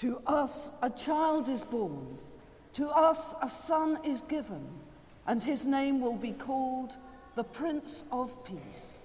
To us a child is born, to us a son is given, and his name will be called the Prince of Peace.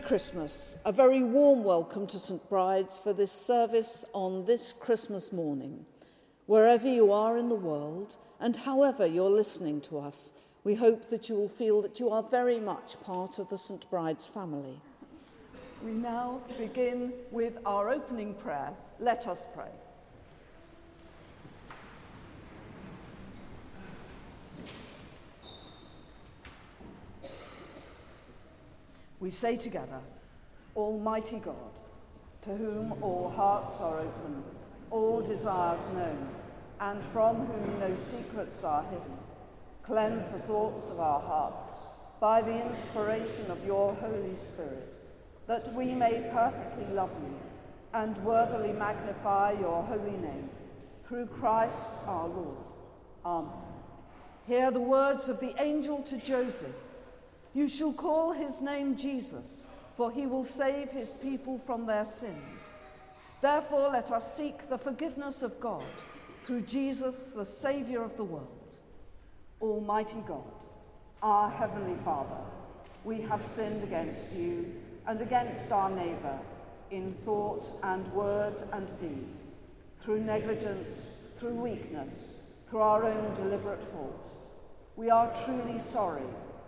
Christmas. A very warm welcome to St. Bride's for this service on this Christmas morning. Wherever you are in the world and however you're listening to us, we hope that you will feel that you are very much part of the St. Bride's family. We now begin with our opening prayer. Let us pray. We say together, Almighty God, to whom all hearts are open, all desires known, and from whom no secrets are hidden, cleanse the thoughts of our hearts by the inspiration of your Holy Spirit, that we may perfectly love you and worthily magnify your holy name, through Christ our Lord. Amen. Hear the words of the angel to Joseph you shall call his name Jesus, for he will save his people from their sins. Therefore, let us seek the forgiveness of God through Jesus, the Saviour of the world. Almighty God, our Heavenly Father, we have sinned against you and against our neighbour in thought and word and deed, through negligence, through weakness, through our own deliberate fault. We are truly sorry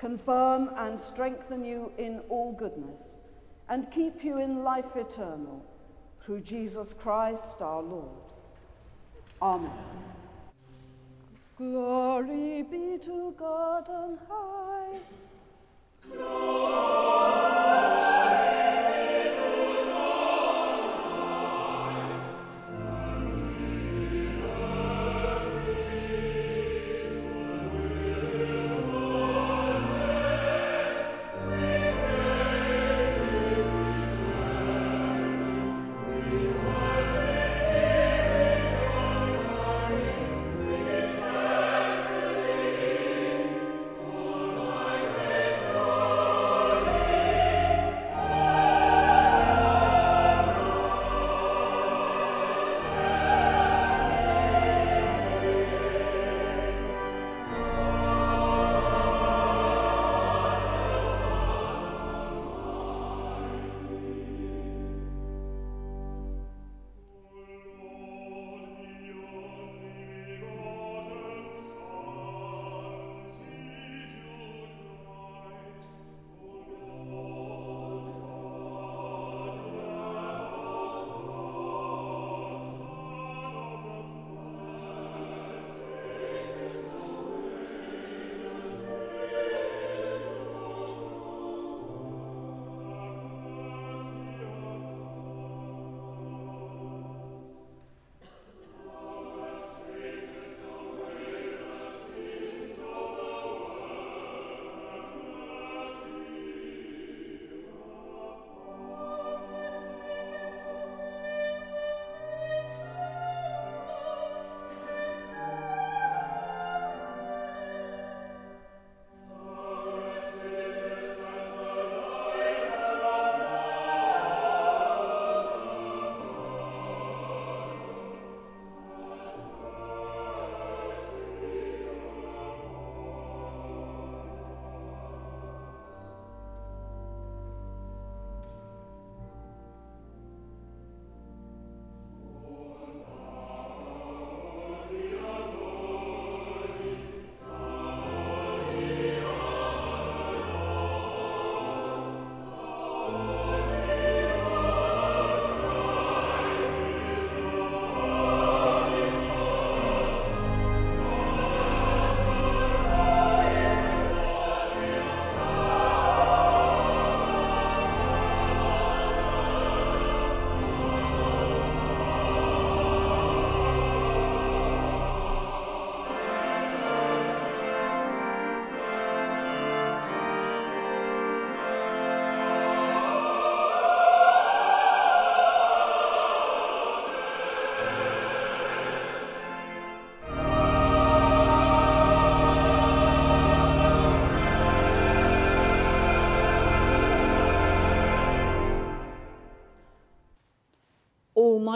confirm and strengthen you in all goodness and keep you in life eternal through Jesus Christ our Lord. Amen. Glory be to God on high. Glory.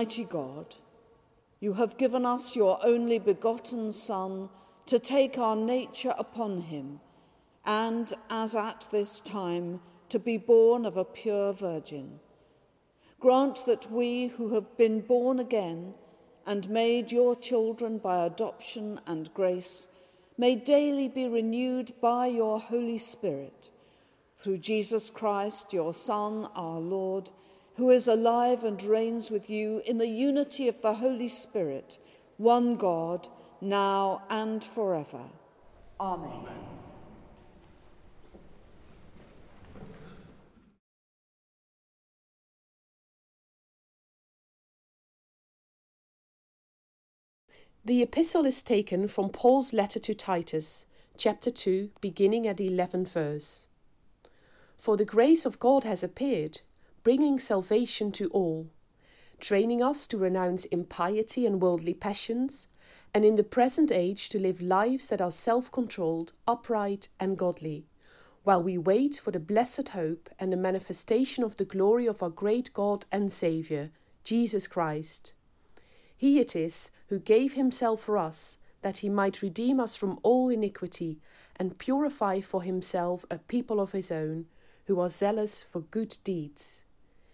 Almighty God, you have given us your only begotten Son to take our nature upon him, and as at this time, to be born of a pure virgin. Grant that we who have been born again and made your children by adoption and grace may daily be renewed by your Holy Spirit. Through Jesus Christ, your Son, our Lord, who is alive and reigns with you in the unity of the Holy Spirit, one God, now and forever. Amen. Amen. The epistle is taken from Paul's letter to Titus, chapter 2, beginning at the 11th verse. For the grace of God has appeared bringing salvation to all, training us to renounce impiety and worldly passions, and in the present age to live lives that are self controlled, upright, and godly, while we wait for the blessed hope and the manifestation of the glory of our great God and Saviour, Jesus Christ. He it is who gave himself for us, that he might redeem us from all iniquity, and purify for himself a people of his own, who are zealous for good deeds.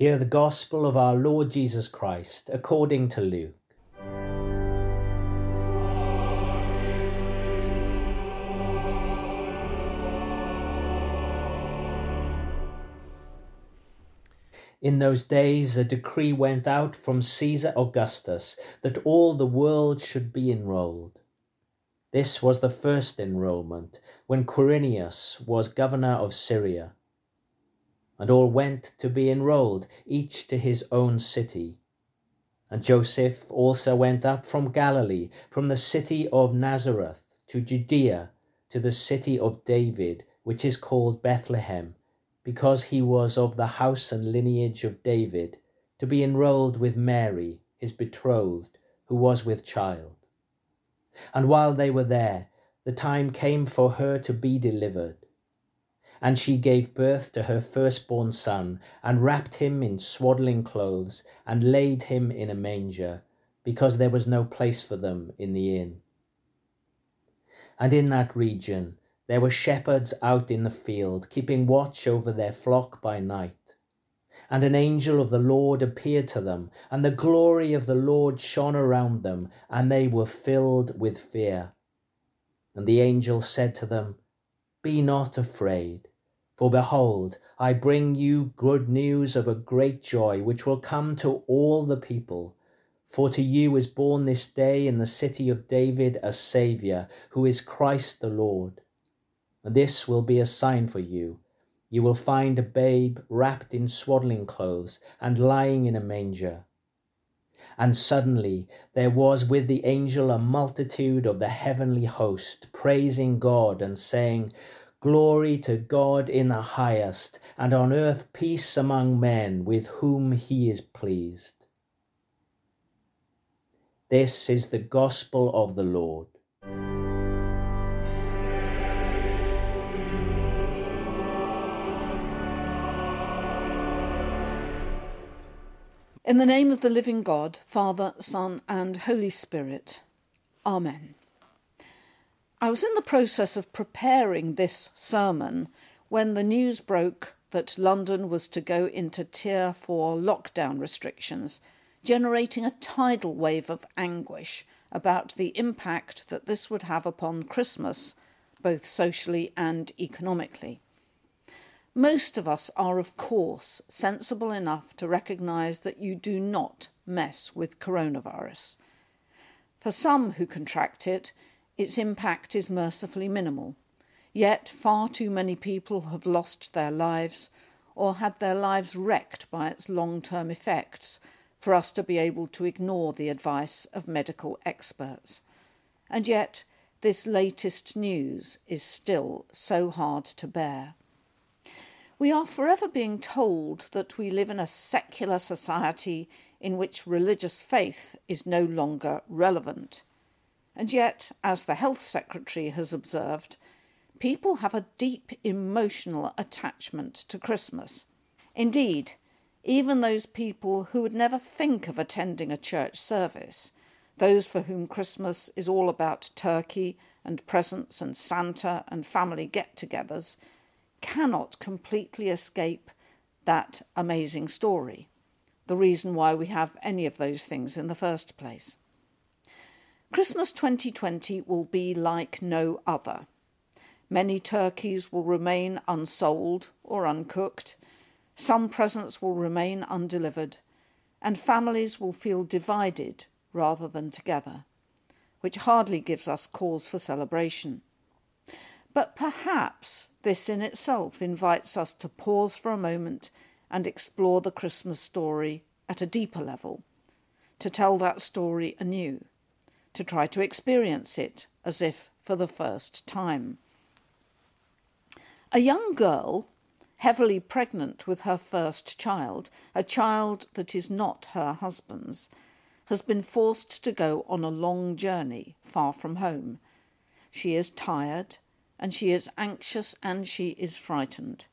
Hear the gospel of our Lord Jesus Christ according to Luke. In those days, a decree went out from Caesar Augustus that all the world should be enrolled. This was the first enrollment when Quirinius was governor of Syria and all went to be enrolled, each to his own city. And Joseph also went up from Galilee, from the city of Nazareth to Judea, to the city of David, which is called Bethlehem, because he was of the house and lineage of David, to be enrolled with Mary, his betrothed, who was with child. And while they were there, the time came for her to be delivered. And she gave birth to her firstborn son, and wrapped him in swaddling clothes, and laid him in a manger, because there was no place for them in the inn. And in that region there were shepherds out in the field, keeping watch over their flock by night. And an angel of the Lord appeared to them, and the glory of the Lord shone around them, and they were filled with fear. And the angel said to them, Be not afraid, for behold, I bring you good news of a great joy, which will come to all the people. For to you is born this day in the city of David a Saviour, who is Christ the Lord. And this will be a sign for you you will find a babe wrapped in swaddling clothes and lying in a manger. And suddenly there was with the angel a multitude of the heavenly host, praising God and saying, Glory to God in the highest, and on earth peace among men with whom he is pleased. This is the gospel of the Lord. In the name of the living God, Father, Son, and Holy Spirit. Amen. I was in the process of preparing this sermon when the news broke that London was to go into tier 4 lockdown restrictions, generating a tidal wave of anguish about the impact that this would have upon Christmas, both socially and economically. Most of us are, of course, sensible enough to recognise that you do not mess with coronavirus. For some who contract it, its impact is mercifully minimal. Yet far too many people have lost their lives or had their lives wrecked by its long term effects for us to be able to ignore the advice of medical experts. And yet, this latest news is still so hard to bear. We are forever being told that we live in a secular society in which religious faith is no longer relevant. And yet, as the Health Secretary has observed, people have a deep emotional attachment to Christmas. Indeed, even those people who would never think of attending a church service, those for whom Christmas is all about turkey and presents and Santa and family get togethers, cannot completely escape that amazing story, the reason why we have any of those things in the first place. Christmas 2020 will be like no other. Many turkeys will remain unsold or uncooked, some presents will remain undelivered, and families will feel divided rather than together, which hardly gives us cause for celebration. But perhaps this in itself invites us to pause for a moment and explore the Christmas story at a deeper level, to tell that story anew, to try to experience it as if for the first time. A young girl, heavily pregnant with her first child, a child that is not her husband's, has been forced to go on a long journey far from home. She is tired and she is anxious and she is frightened.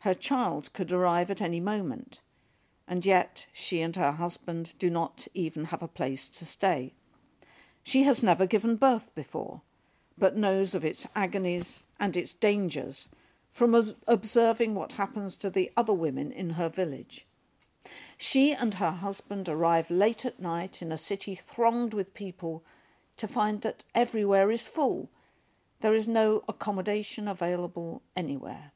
Her child could arrive at any moment, and yet she and her husband do not even have a place to stay. She has never given birth before, but knows of its agonies and its dangers from observing what happens to the other women in her village. She and her husband arrive late at night in a city thronged with people to find that everywhere is full there is no accommodation available anywhere.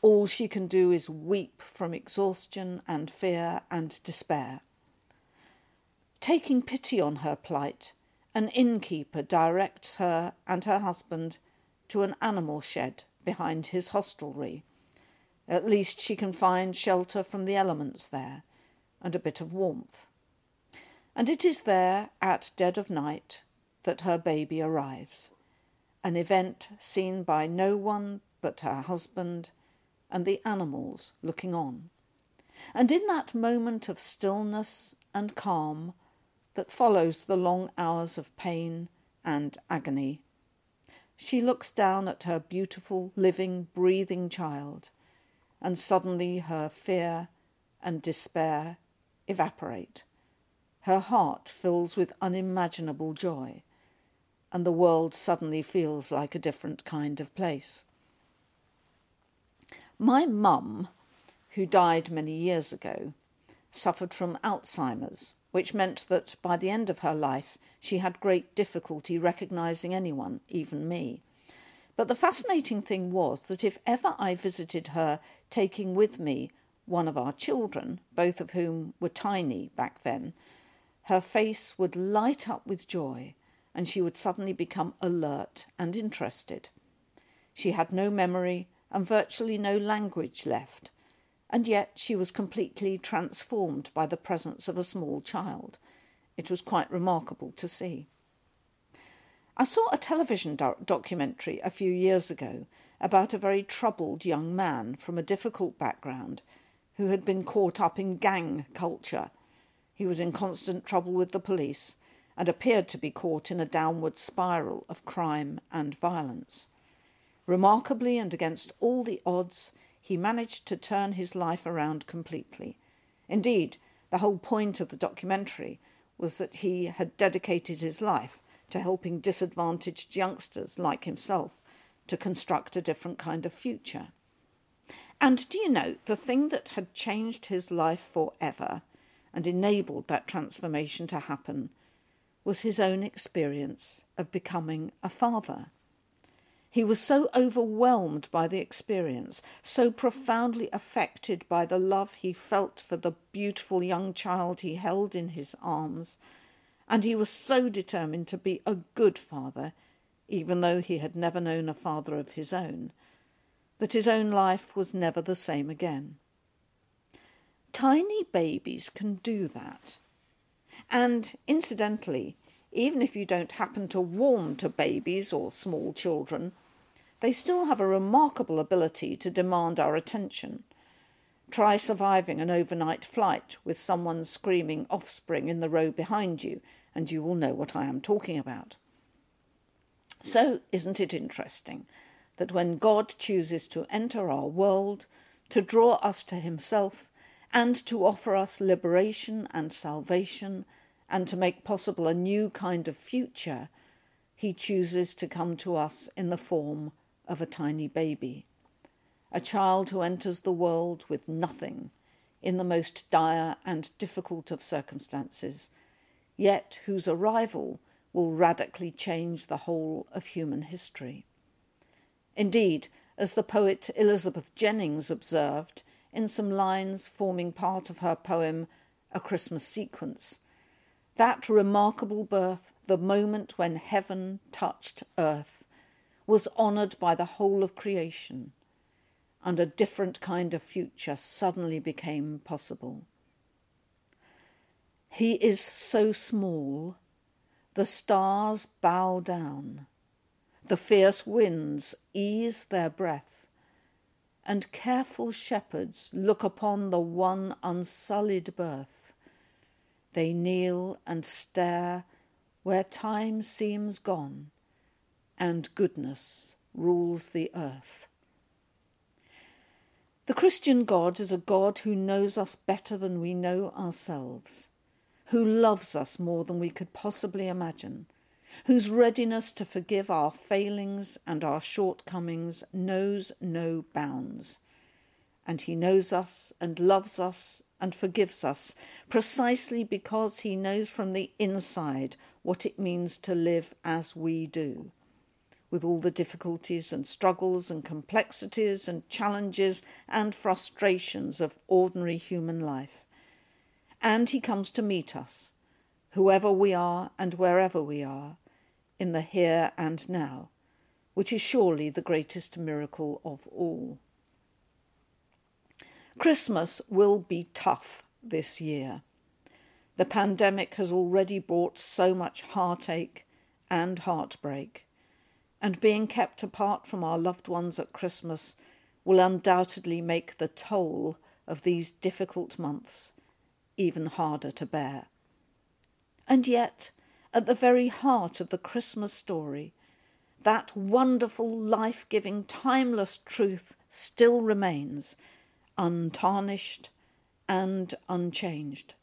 All she can do is weep from exhaustion and fear and despair. Taking pity on her plight, an innkeeper directs her and her husband to an animal shed behind his hostelry. At least she can find shelter from the elements there and a bit of warmth. And it is there, at dead of night, that her baby arrives, an event seen by no one but her husband and the animals looking on. And in that moment of stillness and calm that follows the long hours of pain and agony, she looks down at her beautiful, living, breathing child, and suddenly her fear and despair evaporate. Her heart fills with unimaginable joy, and the world suddenly feels like a different kind of place. My mum, who died many years ago, suffered from Alzheimer's, which meant that by the end of her life she had great difficulty recognizing anyone, even me. But the fascinating thing was that if ever I visited her taking with me one of our children, both of whom were tiny back then, her face would light up with joy and she would suddenly become alert and interested. She had no memory and virtually no language left, and yet she was completely transformed by the presence of a small child. It was quite remarkable to see. I saw a television do- documentary a few years ago about a very troubled young man from a difficult background who had been caught up in gang culture. He was in constant trouble with the police and appeared to be caught in a downward spiral of crime and violence. Remarkably and against all the odds, he managed to turn his life around completely. Indeed, the whole point of the documentary was that he had dedicated his life to helping disadvantaged youngsters like himself to construct a different kind of future. And do you know, the thing that had changed his life forever and enabled that transformation to happen was his own experience of becoming a father. He was so overwhelmed by the experience, so profoundly affected by the love he felt for the beautiful young child he held in his arms, and he was so determined to be a good father, even though he had never known a father of his own, that his own life was never the same again. Tiny babies can do that. And incidentally, even if you don't happen to warm to babies or small children, they still have a remarkable ability to demand our attention. Try surviving an overnight flight with someone screaming offspring in the row behind you, and you will know what I am talking about. So, isn't it interesting that when God chooses to enter our world, to draw us to Himself, and to offer us liberation and salvation, and to make possible a new kind of future, he chooses to come to us in the form of a tiny baby. A child who enters the world with nothing, in the most dire and difficult of circumstances, yet whose arrival will radically change the whole of human history. Indeed, as the poet Elizabeth Jennings observed in some lines forming part of her poem A Christmas Sequence, that remarkable birth, the moment when heaven touched earth, was honoured by the whole of creation, and a different kind of future suddenly became possible. He is so small, the stars bow down, the fierce winds ease their breath, and careful shepherds look upon the one unsullied birth they kneel and stare where time seems gone and goodness rules the earth. The Christian God is a God who knows us better than we know ourselves, who loves us more than we could possibly imagine, whose readiness to forgive our failings and our shortcomings knows no bounds. And he knows us and loves us and forgives us precisely because he knows from the inside what it means to live as we do. With all the difficulties and struggles and complexities and challenges and frustrations of ordinary human life. And He comes to meet us, whoever we are and wherever we are, in the here and now, which is surely the greatest miracle of all. Christmas will be tough this year. The pandemic has already brought so much heartache and heartbreak and being kept apart from our loved ones at Christmas will undoubtedly make the toll of these difficult months even harder to bear. And yet, at the very heart of the Christmas story, that wonderful, life giving, timeless truth still remains, untarnished and unchanged.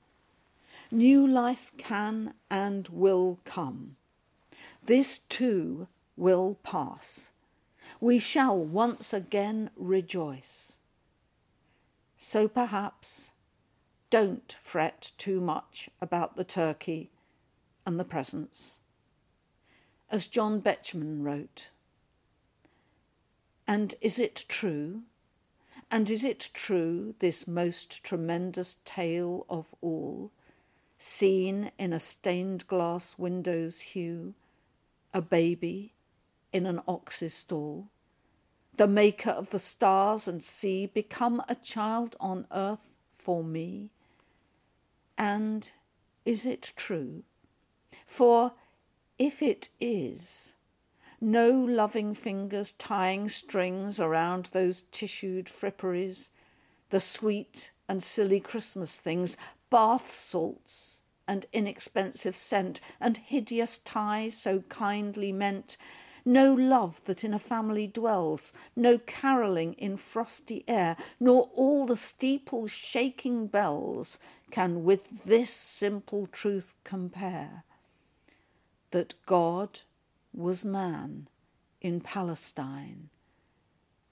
New life can and will come. This too will pass. We shall once again rejoice. So perhaps don't fret too much about the turkey and the presents. As John Betjeman wrote, and is it true? And is it true, this most tremendous tale of all, seen in a stained glass window's hue, a baby in an ox's stall, the maker of the stars and sea, become a child on earth for me? And is it true? For if it is, no loving fingers tying strings around those tissued fripperies, the sweet and silly Christmas things, bath salts and inexpensive scent, and hideous ties so kindly meant, no love that in a family dwells, no carolling in frosty air, nor all the steeple shaking bells can with this simple truth compare that God was man in Palestine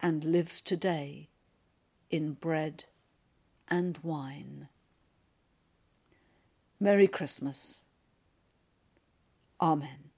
and lives today in bread and wine. Merry Christmas. Amen.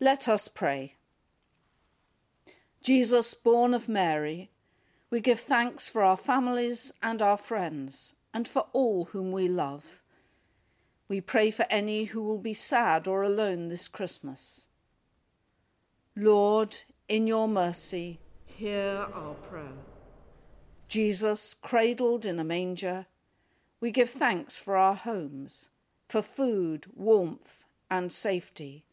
Let us pray. Jesus, born of Mary, we give thanks for our families and our friends, and for all whom we love. We pray for any who will be sad or alone this Christmas. Lord, in your mercy, hear our prayer. Jesus, cradled in a manger, we give thanks for our homes, for food, warmth, and safety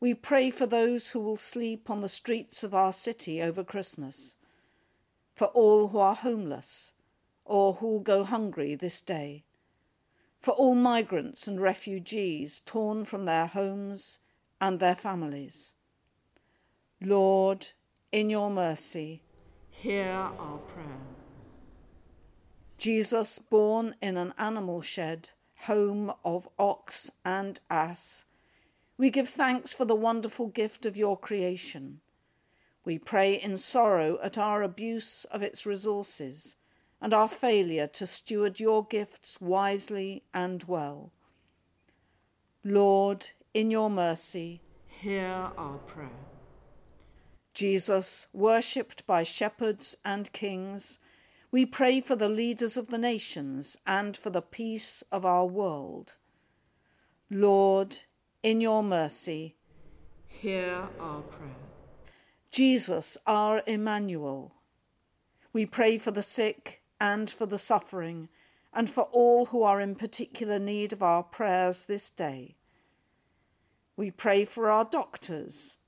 we pray for those who will sleep on the streets of our city over Christmas, for all who are homeless or who will go hungry this day, for all migrants and refugees torn from their homes and their families. Lord, in your mercy, hear our prayer. Jesus, born in an animal shed, home of ox and ass, we give thanks for the wonderful gift of your creation. We pray in sorrow at our abuse of its resources and our failure to steward your gifts wisely and well. Lord, in your mercy, hear our prayer. Jesus, worshipped by shepherds and kings, we pray for the leaders of the nations and for the peace of our world. Lord, in your mercy, hear our prayer. Jesus, our Emmanuel, we pray for the sick and for the suffering and for all who are in particular need of our prayers this day. We pray for our doctors,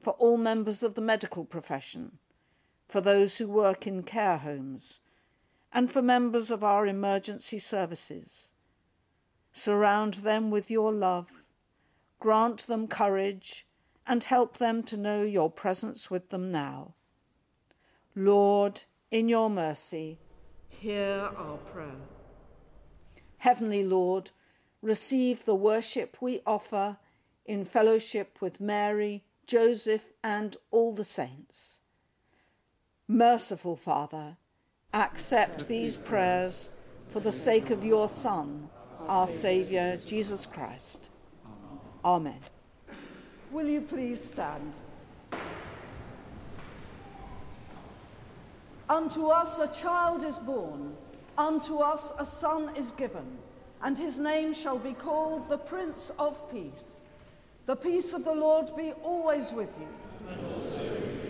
for all members of the medical profession, for those who work in care homes, and for members of our emergency services. Surround them with your love grant them courage, and help them to know your presence with them now. Lord, in your mercy, hear our prayer. Heavenly Lord, receive the worship we offer in fellowship with Mary, Joseph, and all the saints. Merciful Father, accept these prayers for the sake of your Son, our Saviour, Jesus Christ. Amen. Will you please stand? Unto us a child is born, unto us a son is given, and his name shall be called the Prince of Peace. The peace of the Lord be always with you.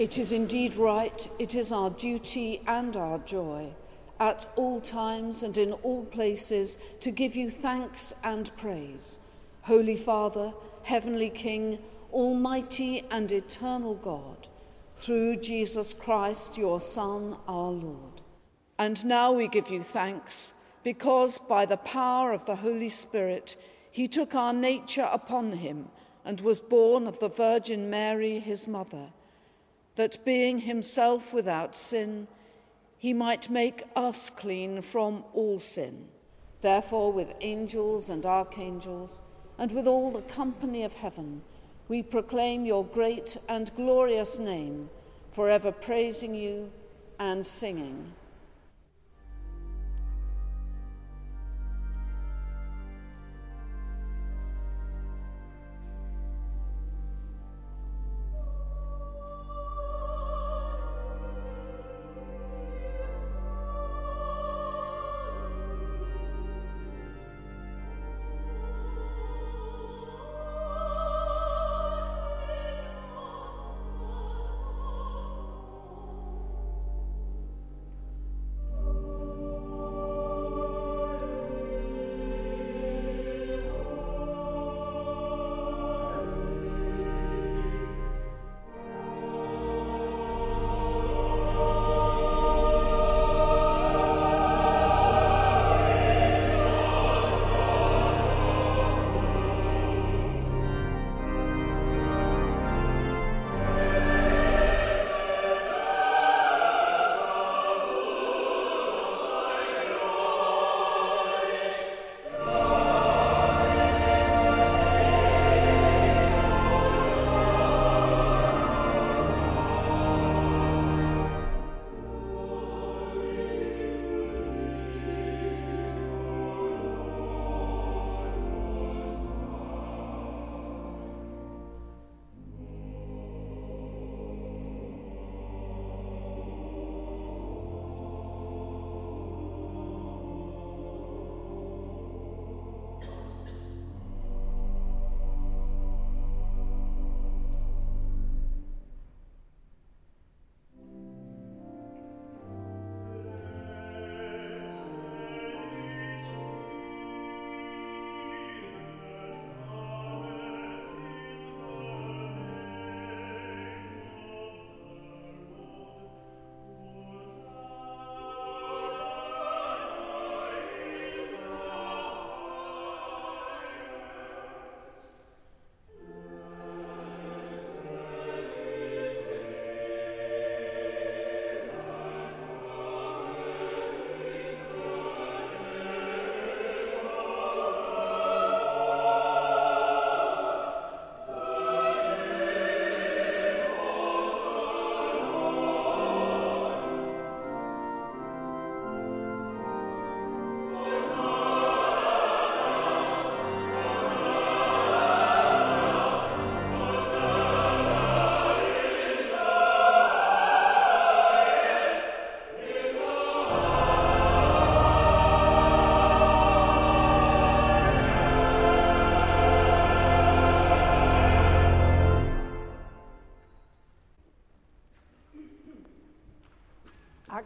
It is indeed right, it is our duty and our joy, at all times and in all places, to give you thanks and praise. Holy Father, Heavenly King, Almighty and eternal God, through Jesus Christ, your Son, our Lord. And now we give you thanks, because by the power of the Holy Spirit, he took our nature upon him and was born of the Virgin Mary, his mother that being himself without sin, he might make us clean from all sin. Therefore, with angels and archangels, and with all the company of heaven, we proclaim your great and glorious name, forever praising you and singing.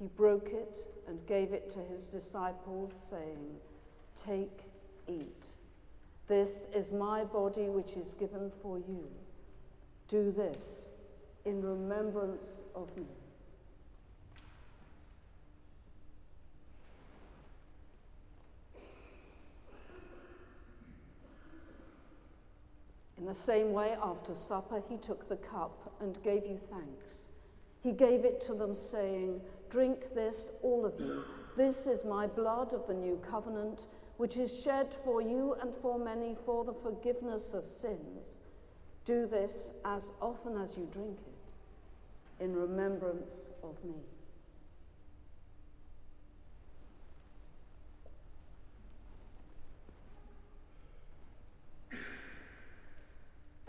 He broke it and gave it to his disciples, saying, Take, eat. This is my body which is given for you. Do this in remembrance of me. In the same way, after supper, he took the cup and gave you thanks. He gave it to them, saying, Drink this, all of you. This is my blood of the new covenant, which is shed for you and for many for the forgiveness of sins. Do this as often as you drink it, in remembrance of me.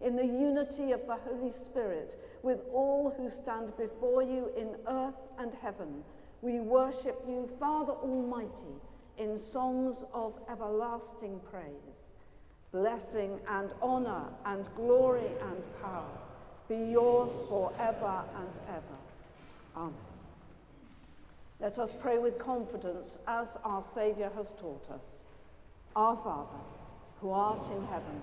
in the unity of the Holy Spirit, with all who stand before you in earth and heaven, we worship you, Father Almighty, in songs of everlasting praise. Blessing and honor and glory and power be yours forever and ever. Amen. Let us pray with confidence as our Saviour has taught us. Our Father, who art in heaven,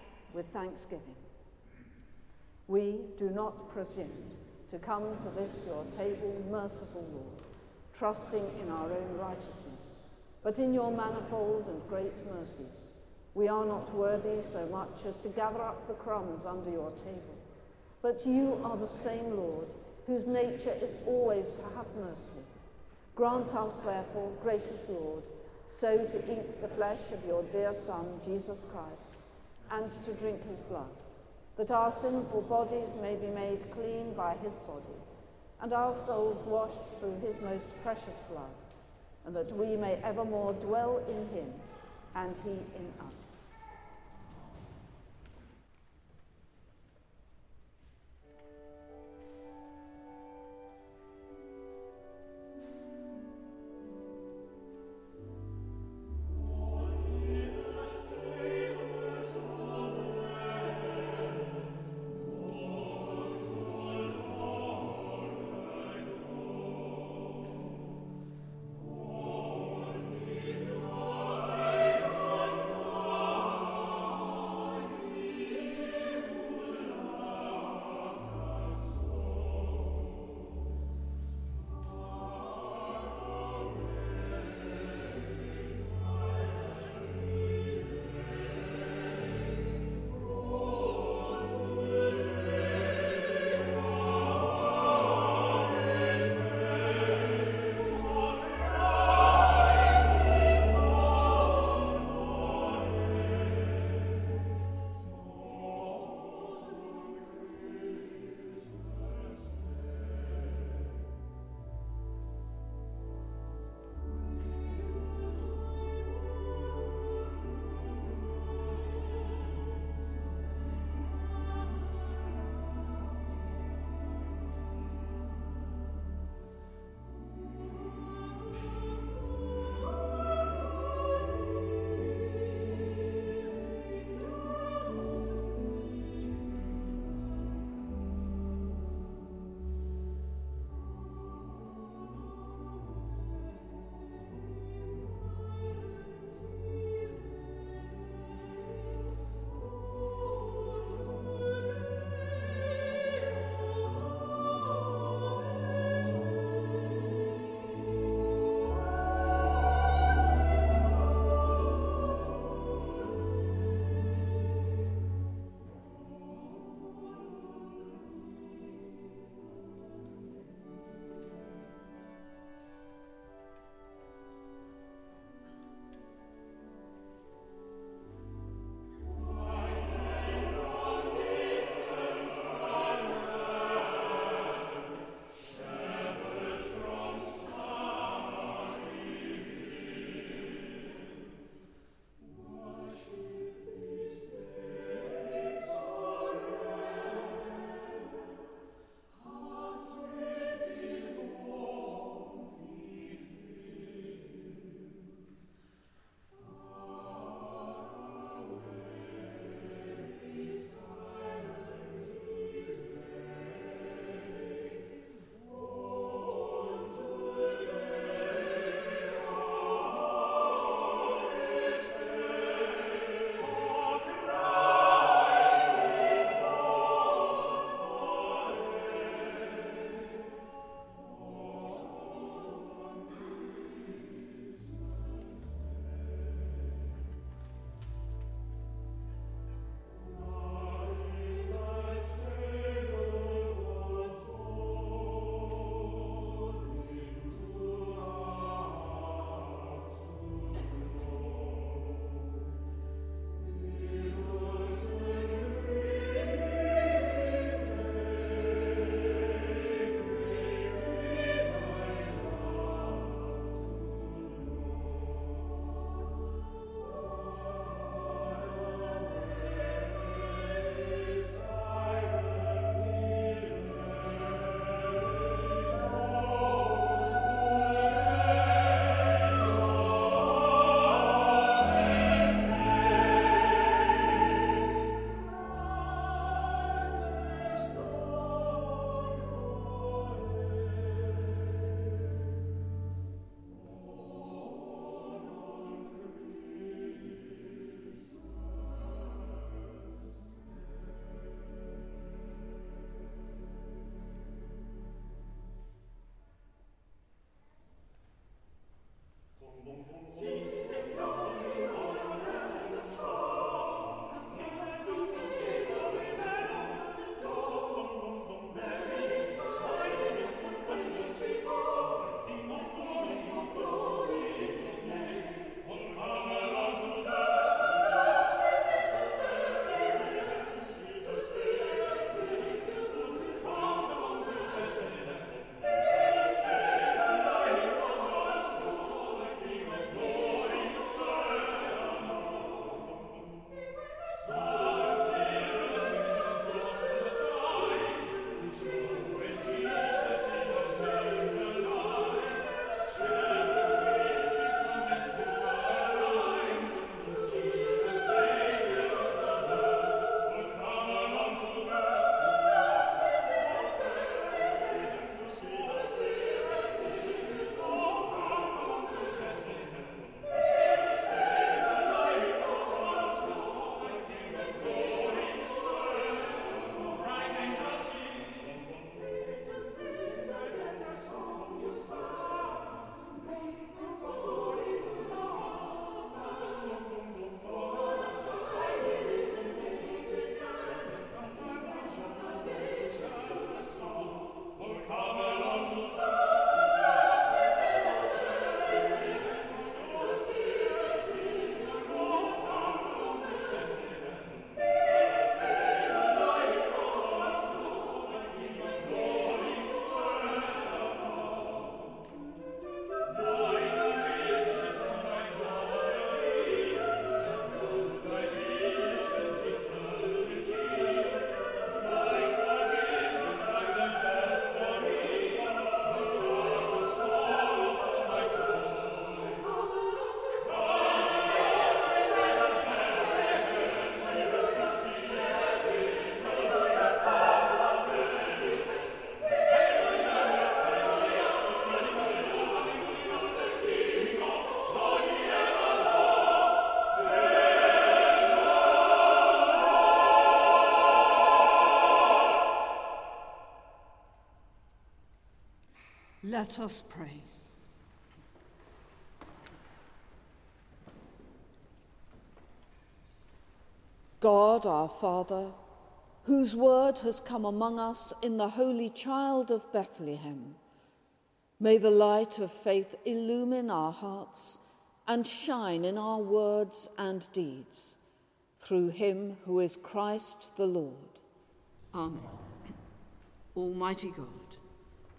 with thanksgiving. We do not presume to come to this your table, merciful Lord trusting in our own righteousness, but in your manifold and great mercies. We are not worthy so much as to gather up the crumbs under your table. But you are the same Lord, whose nature is always to have mercy. Grant us, therefore, gracious Lord, so to eat the flesh of your dear Son, Jesus Christ, and to drink his blood, that our sinful bodies may be made clean by his body and our souls washed through his most precious blood, and that we may evermore dwell in him and he in us. Sí. Let us pray. God our Father, whose word has come among us in the Holy Child of Bethlehem, may the light of faith illumine our hearts and shine in our words and deeds, through him who is Christ the Lord. Amen. Almighty God,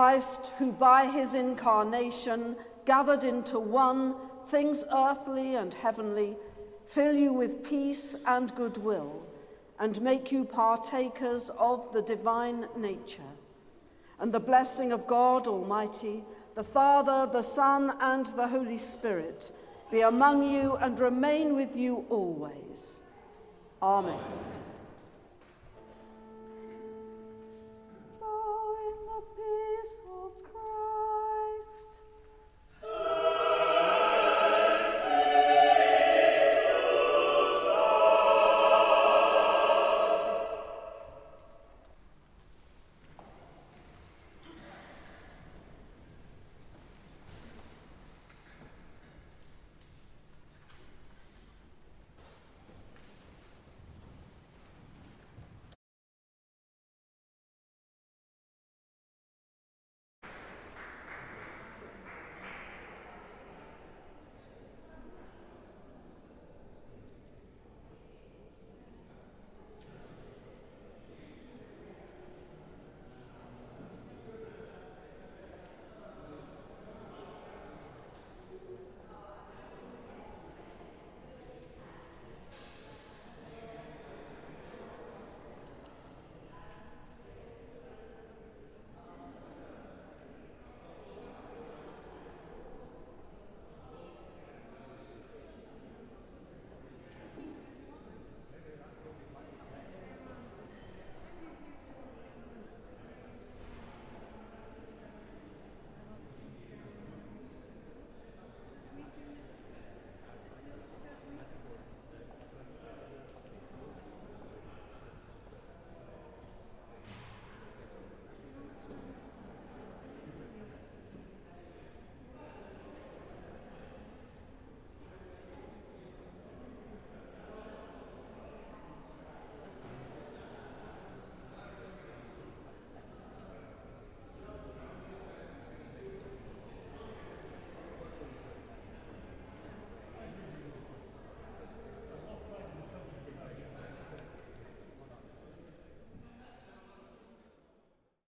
Christ, who by his incarnation gathered into one things earthly and heavenly, fill you with peace and goodwill, and make you partakers of the divine nature. And the blessing of God Almighty, the Father, the Son, and the Holy Spirit be among you and remain with you always. Amen.